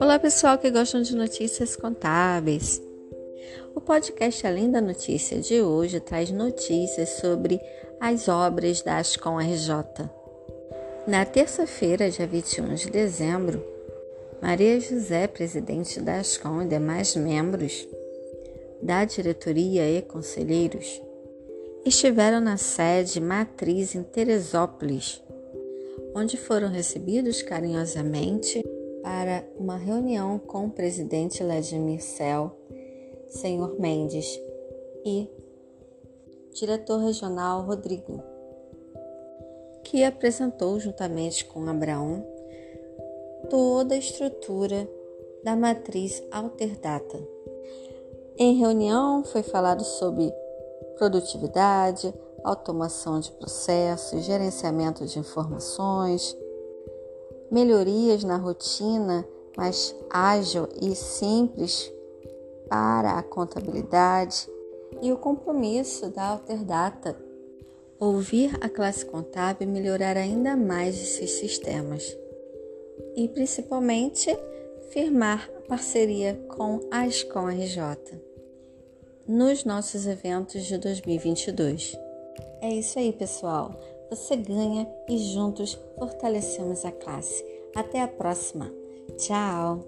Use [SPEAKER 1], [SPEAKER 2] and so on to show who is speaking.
[SPEAKER 1] Olá, pessoal que gostam de notícias contábeis. O podcast Além da Notícia de hoje traz notícias sobre as obras da Ascom RJ. Na terça-feira, dia 21 de dezembro, Maria José, presidente da Ascom e demais membros da diretoria e conselheiros estiveram na sede matriz em Teresópolis, onde foram recebidos carinhosamente para uma reunião com o presidente Vladimir Cel, senhor Mendes e diretor regional Rodrigo, que apresentou juntamente com Abraão toda a estrutura da matriz Alterdata. Em reunião foi falado sobre produtividade, automação de processos, gerenciamento de informações, melhorias na rotina mais ágil e simples para a contabilidade e o compromisso da Alterdata ouvir a classe contábil melhorar ainda mais esses sistemas e principalmente firmar parceria com a Escom RJ nos nossos eventos de 2022. É isso aí, pessoal. Você ganha e juntos fortalecemos a classe. Até a próxima. Tchau!